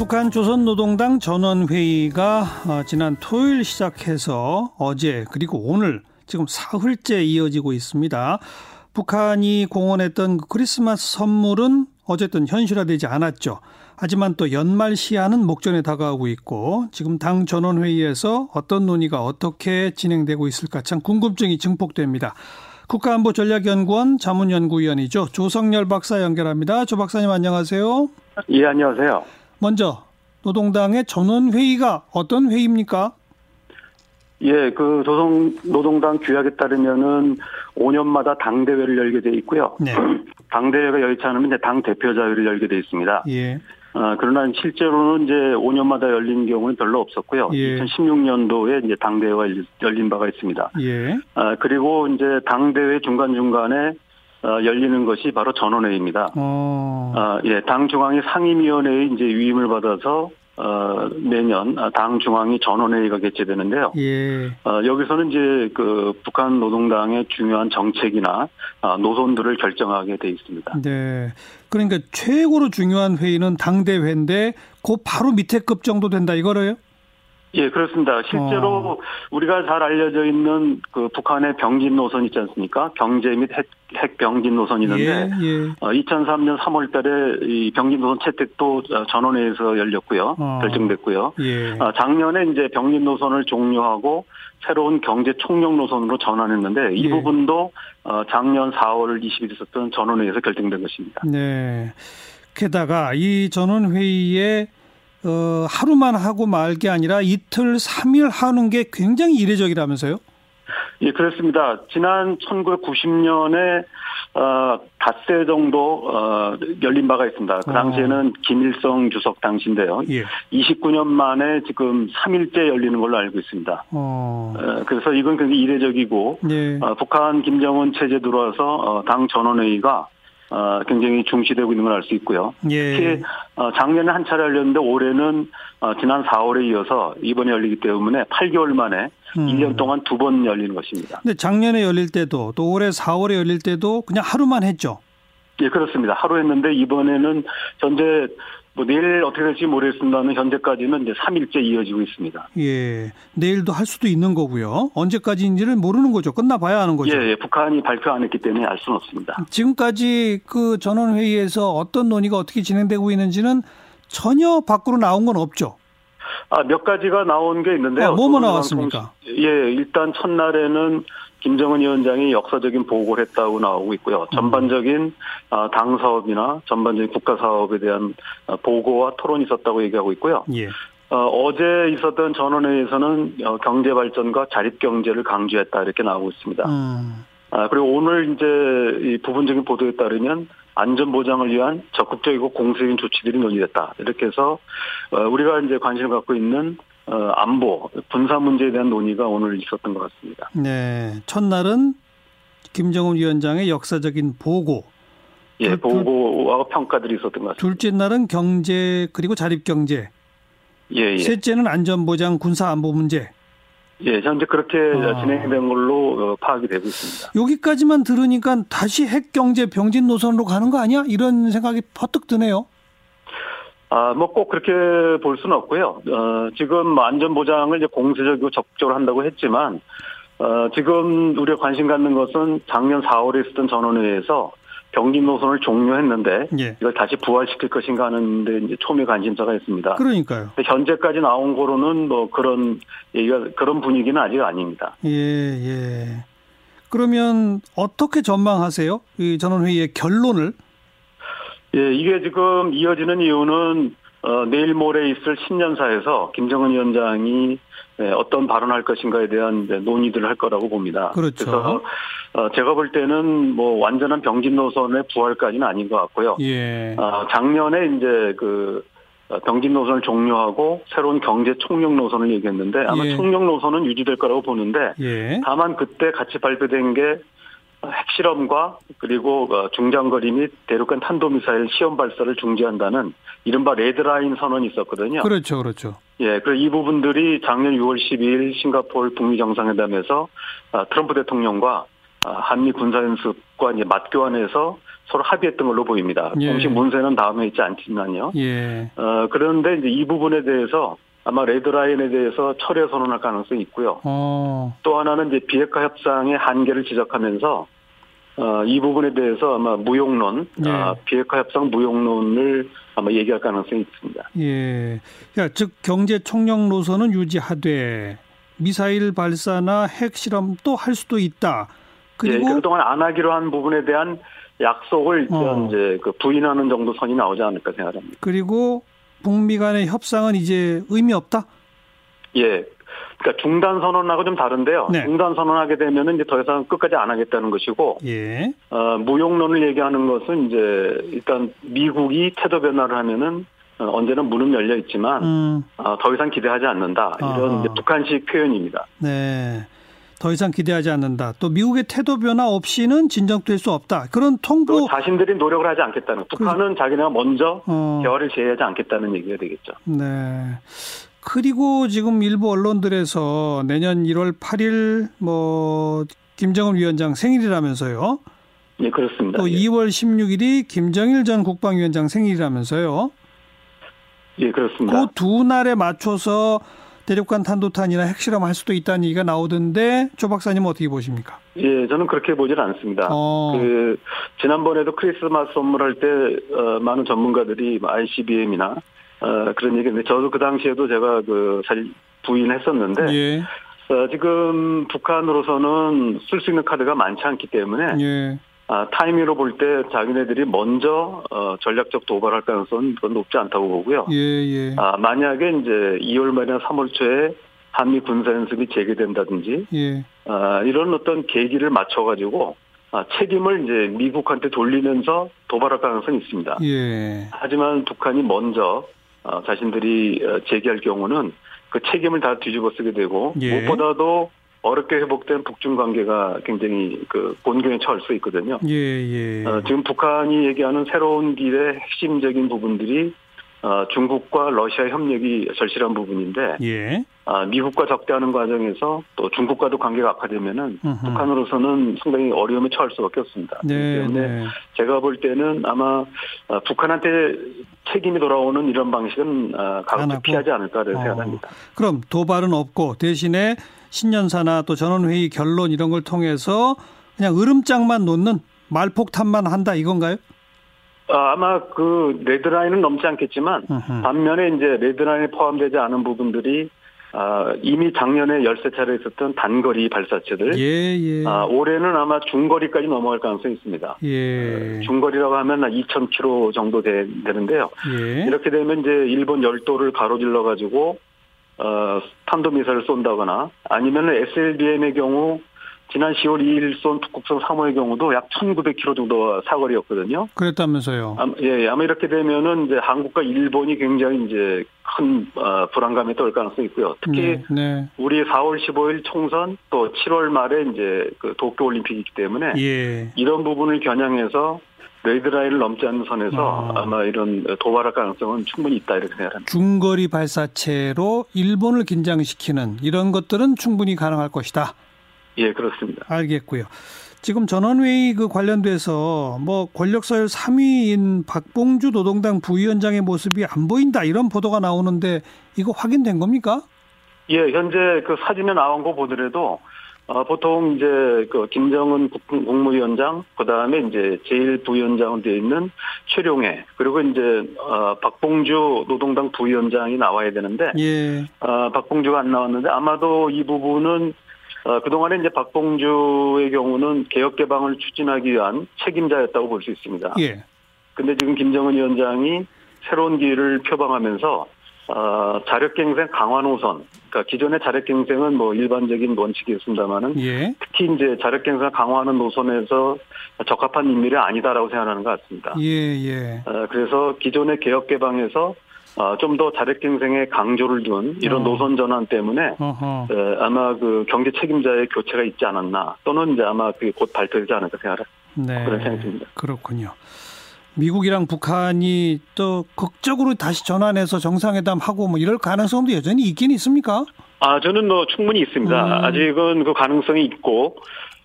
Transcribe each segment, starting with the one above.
북한 조선노동당 전원회의가 어, 지난 토요일 시작해서 어제 그리고 오늘 지금 사흘째 이어지고 있습니다. 북한이 공언했던 그 크리스마스 선물은 어쨌든 현실화되지 않았죠. 하지만 또 연말 시한은 목전에 다가오고 있고 지금 당 전원회의에서 어떤 논의가 어떻게 진행되고 있을까 참 궁금증이 증폭됩니다. 국가안보전략연구원 자문연구위원이죠. 조성열 박사 연결합니다. 조 박사님 안녕하세요. 예, 안녕하세요. 먼저 노동당의 전원회의가 어떤 회의입니까? 예, 그 조선 노동당 규약에 따르면은 5년마다 당 대회를 열게 돼 있고요. 네. 당 대회가 열지 않으면 이제 당 대표 자회를 열게 돼 있습니다. 예. 어, 그러나 실제로는 이제 5년마다 열린 경우는 별로 없었고요. 예. 2016년도에 이제 당 대회가 열린 바가 있습니다. 예. 아, 그리고 이제 당 대회 중간 중간에 어, 열리는 것이 바로 전원회의입니다. 어. 아, 예, 당 중앙위 상임위원회의 이제 위임을 받아서 어, 매년 당 중앙위 전원회의가 개최되는데요. 예. 어, 여기서는 이제 그 북한 노동당의 중요한 정책이나 아, 노선들을 결정하게 돼 있습니다. 네. 그러니까 최고로 중요한 회의는 당대회인데 그 바로 밑에 급 정도 된다 이거래요? 예, 그렇습니다. 실제로 어. 우리가 잘 알려져 있는 그 북한의 병진 노선 있지 않습니까? 경제 및 핵, 핵 병진 노선이 있는데 예. 예. 어, 2003년 3월 달에 이 병진 노선 채택도 어, 전원회에서 열렸고요. 어. 결정됐고요. 예. 아, 작년에 이제 병진 노선을 종료하고 새로운 경제 총력 노선으로 전환했는데 이 예. 부분도 어, 작년 4월 20일 있었던 전원회에서 결정된 것입니다. 네. 게다가 이 전원 회의에 어, 하루만 하고 말 게 아니라 이틀, 삼일 하는 게 굉장히 이례적이라면서요? 예, 그렇습니다. 지난 1990년에 어, 닷새 정도 어, 열린 바가 있습니다. 그 어. 당시에는 김일성 주석 당시인데요. 예. 29년 만에 지금 3일째 열리는 걸로 알고 있습니다. 어. 어, 그래서 이건 굉장히 이례적이고 네. 어, 북한 김정은 체제 들어와서 어, 당 전원회의가 어, 굉장히 중시되고 있는 걸 알 수 있고요. 예. 특히 어, 작년에 한 차례 열렸는데 올해는 어, 지난 4월에 이어서 이번에 열리기 때문에 8개월 만에 음. 1년 동안 두 번 열리는 것입니다. 근데 작년에 열릴 때도 또 올해 4월에 열릴 때도 그냥 하루만 했죠. 예, 그렇습니다. 하루 했는데 이번에는 현재 뭐 내일 어떻게 될지 모르겠습니다만 현재까지는 이제 3일째 이어지고 있습니다. 예. 내일도 할 수도 있는 거고요. 언제까지인지를 모르는 거죠. 끝나봐야 하는 거죠. 예, 예, 북한이 발표 안 했기 때문에 알 수는 없습니다. 지금까지 그 전원회의에서 어떤 논의가 어떻게 진행되고 있는지는 전혀 밖으로 나온 건 없죠. 아, 몇 가지가 나온 게 있는데요. 아, 뭐뭐 나왔습니까? 통신- 예, 일단 첫날에는 김정은 위원장이 역사적인 보고를 했다고 나오고 있고요. 전반적인 아, 당 사업이나 전반적인 국가 사업에 대한 아, 보고와 토론이 있었다고 얘기하고 있고요. 예. 어, 제 있었던 전원회의에서는 어, 경제 발전과 자립 경제를 강조했다 이렇게 나오고 있습니다. 음. 아, 그리고 오늘 이제 이 부분적인 보도에 따르면 안전 보장을 위한 적극적이고 공세적인 조치들이 논의됐다. 이렇게 해서 어, 우리가 이제 관심을 갖고 있는 어, 안보, 군사 문제에 대한 논의가 오늘 있었던 것 같습니다. 네. 첫날은 김정은 위원장의 역사적인 보고. 예, 보고와 평가들이 있었던 것 같습니다. 둘째 날은 경제 그리고 자립 경제. 예, 예. 셋째는 안전 보장 군사 안보 문제. 예, 현재 그렇게 아. 진행된 걸로 어, 파악이 되고 있습니다. 여기까지만 들으니까 다시 핵 경제 병진 노선으로 가는 거 아니야? 이런 생각이 퍼뜩 드네요. 아, 뭐 꼭 그렇게 볼 수는 없고요. 어, 지금 안전 보장을 이제 공세적이고 적극적으로 한다고 했지만, 어, 지금 우리가 관심 갖는 것은 작년 4월에 있었던 전원회에서 병진 노선을 종료했는데, 예. 이걸 다시 부활시킬 것인가 하는데 이제 초미 관심사가 있습니다. 그러니까요. 현재까지 나온 거로는 뭐 그런 얘기가, 그런 분위기는 아직 아닙니다. 예, 예. 그러면 어떻게 전망하세요? 이 전원회의의 결론을? 예, 이게 지금 이어지는 이유는 어, 내일 모레 있을 신년사에서 김정은 위원장이 예, 어떤 발언할 것인가에 대한 논의들을 할 거라고 봅니다. 그렇죠. 래서 어, 제가 볼 때는 뭐 완전한 병진 노선의 부활까지는 아닌 것 같고요. 예. 어, 작년에 이제 그 어, 병진 노선을 종료하고 새로운 경제 총력 노선을 얘기했는데 아마 예. 총력 노선은 유지될 거라고 보는데 예. 다만 그때 같이 발표된 게 핵실험과 그리고 어, 중장거리 및 대륙간 탄도미사일 시험 발사를 중지한다는 이른바 레드라인 선언이 있었거든요. 그렇죠, 그렇죠. 예, 그이 부분들이 작년 6월 12일 싱가포르 북미 정상회담에서 아, 트럼프 대통령과 아, 한미 군사연습과 이제 맞교환해서 서로 합의했던 걸로 보입니다. 예. 공식 문서는 다음에 있지 않지만요. 예. 어, 그런데 이제 이 부분에 대해서 아마 레드라인에 대해서 철회 선언할 가능성이 있고요. 어. 또 하나는 이제 비핵화 협상의 한계를 지적하면서 어, 이 부분에 대해서 아마 무용론, 예. 아, 비핵화 협상 무용론을 아마 얘기할 가능성이 있습니다. 예. 그러니까 즉 경제 총력 노선은 유지하되 미사일 발사나 핵 실험도 할 수도 있다. 그리고 예, 그동안 안 하기로 한 부분에 대한 약속을 어. 이제 그 부인하는 정도 선이 나오지 않을까 생각합니다. 그리고 북미 간의 협상은 이제 의미 없다. 예. 그러니까 중단 선언하고 좀 다른데요. 네. 중단 선언하게 되면은 이제 더 이상 끝까지 안 하겠다는 것이고, 예. 어, 무용론을 얘기하는 것은 이제 일단 미국이 태도 변화를 하면은 어, 언제나 문은 열려 있지만 음. 어, 더 이상 기대하지 않는다 이런. 이제 북한식 표현입니다. 네. 더 이상 기대하지 않는다. 또 미국의 태도 변화 없이는 진정될 수 없다. 그런 또 통보 자신들이 노력을 하지 않겠다는 북한은 자기네가 먼저 어. 대화를 제의하지 않겠다는 얘기가 되겠죠. 네. 그리고 지금 일부 언론들에서 내년 1월 8일 뭐 김정은 위원장 생일이라면서요. 예, 그렇습니다. 또 예. 2월 16일이 김정일 전 국방위원장 생일이라면서요. 예, 그렇습니다. 그 두 날에 맞춰서 대륙간 탄도탄이나 핵실험 할 수도 있다는 얘기가 나오던데 조 박사님 어떻게 보십니까? 예, 저는 그렇게 보질 않습니다. 어. 그 지난번에도 크리스마스 선물할 때 어, 많은 전문가들이 ICBM이나 어, 그런 얘기했는데 저도 그 당시에도 제가 그 사실 부인했었는데 예. 어, 지금 북한으로서는 쓸 수 있는 카드가 많지 않기 때문에 예. 아, 타이밍으로 볼 때 자기네들이 먼저 어, 전략적 도발할 가능성은 높지 않다고 보고요. 예, 예. 아, 만약에 이제 2월 말이나 3월 초에 한미 군사 연습이 재개된다든지 예. 아, 이런 어떤 계기를 맞춰 가지고 아, 책임을 이제 미국한테 돌리면서 도발할 가능성이 있습니다. 예. 하지만 북한이 먼저 어, 자신들이 어, 제기할 경우는 그 책임을 다 뒤집어 쓰게 되고 예. 무엇보다도 어렵게 회복된 북중 관계가 굉장히 그 곤경에 처할 수 있거든요. 예, 예. 어, 지금 북한이 얘기하는 새로운 길의 핵심적인 부분들이 어, 중국과 러시아 협력이 절실한 부분인데 예. 아, 미국과 적대하는 과정에서 또 중국과도 관계가 악화되면은 음흠. 북한으로서는 상당히 어려움에 처할 수밖에 없습니다. 네, 네. 제가 볼 때는 아마 어, 북한한테 책임이 돌아오는 이런 방식은 어, 안 가급적? 피하지 않을까 를 어. 생각합니다. 그럼 도발은 없고 대신에 신년사나 또 전원회의 결론 이런 걸 통해서 그냥 으름장만 놓는 말폭탄만 한다 이건가요? 아, 아마 그 레드라인은 넘지 않겠지만. 반면에 이제 레드라인에 포함되지 않은 부분들이 아, 이미 작년에 열세 차례 있었던 단거리 발사체들 예, 예. 아, 올해는 아마 중거리까지 넘어갈 가능성이 있습니다. 예. 중거리라고 하면 한 2,000km 정도 되, 되는데요. 예. 이렇게 되면 이제 일본 열도를 가로질러 가지고 어, 탄도미사를 쏜다거나 아니면 SLBM의 경우 지난 10월 2일 쏜 북극성 3호의 경우도 약 1,900km 정도 사거리였거든요. 그랬다면서요. 아마, 예, 아마 이렇게 되면은 이제 한국과 일본이 굉장히 이제 큰 어, 불안감에 떨 가능성이 있고요. 특히 네, 네. 우리 4월 15일 총선 또 7월 말에 이제 그 도쿄 올림픽이기 때문에 예. 이런 부분을 겨냥해서 레이드라인을 넘지 않는 선에서 아. 아. 마 이런 도발할 가능성은 충분히 있다 이렇게 생각합니다. 중거리 발사체로 일본을 긴장시키는 이런 것들은 충분히 가능할 것이다. 예, 그렇습니다. 알겠고요. 지금 전원회의 그 관련돼서 뭐 권력서열 3위인 박봉주 노동당 부위원장의 모습이 안 보인다 이런 보도가 나오는데 이거 확인된 겁니까? 예, 현재 그 사진에 나온 거 보더라도 어, 보통 이제 그 김정은 국- 국무위원장 그다음에 이제 제일 부위원장으로 되어 있는 최룡해 그리고 이제 어, 박봉주 노동당 부위원장이 나와야 되는데 예. 어, 박봉주가 안 나왔는데 아마도 이 부분은 어, 그동안에 이제 박봉주의 경우는 개혁 개방을 추진하기 위한 책임자였다고 볼 수 있습니다. 예. 근데 지금 김정은 위원장이 새로운 길을 표방하면서 어, 자력갱생 강화 노선, 그러니까 기존의 자력갱생은 뭐 일반적인 원칙이 있습니다만은 예. 특히 이제 자력갱생 강화하는 노선에서 적합한 인물이 아니다라고 생각하는 것 같습니다. 예, 예. 어, 그래서 기존의 개혁 개방에서 어, 좀 더 자력갱생에 강조를 둔 이런 어. 노선 전환 때문에. 에, 아마 그 경제 책임자의 교체가 있지 않았나 또는 이제 아마 그게 곧 발표되지 않을까 생각을 네. 그런 듭니다. 그렇군요. 미국이랑 북한이 또 극적으로 다시 전환해서 정상회담 하고 뭐 이럴 가능성도 여전히 있긴 있습니까? 아, 저는 뭐 충분히 있습니다. 음. 아직은 그 가능성이 있고,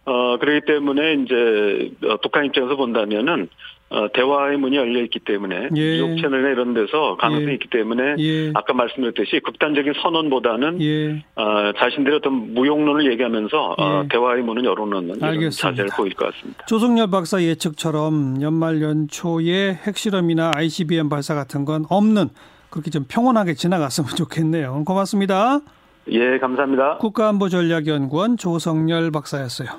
어, 그렇기 때문에 이제 어, 북한 입장에서 본다면은 어, 대화의 문이 열려 있기 때문에 예. 뉴욕 채널이나 이런 데서 가능성이 예. 있기 때문에 예. 아까 말씀드렸듯이 극단적인 선언보다는 예. 어, 자신들의 어떤 무용론을 얘기하면서 어, 예. 대화의 문은 열어놓는 이런 알겠습니다. 자세를 보일 것 같습니다. 조성열 박사 예측처럼 연말 연초에 핵실험이나 ICBM 발사 같은 건 없는 그렇게 좀 평온하게 지나갔으면 좋겠네요. 고맙습니다. 예, 감사합니다. 국가안보전략연구원 조성열 박사였어요.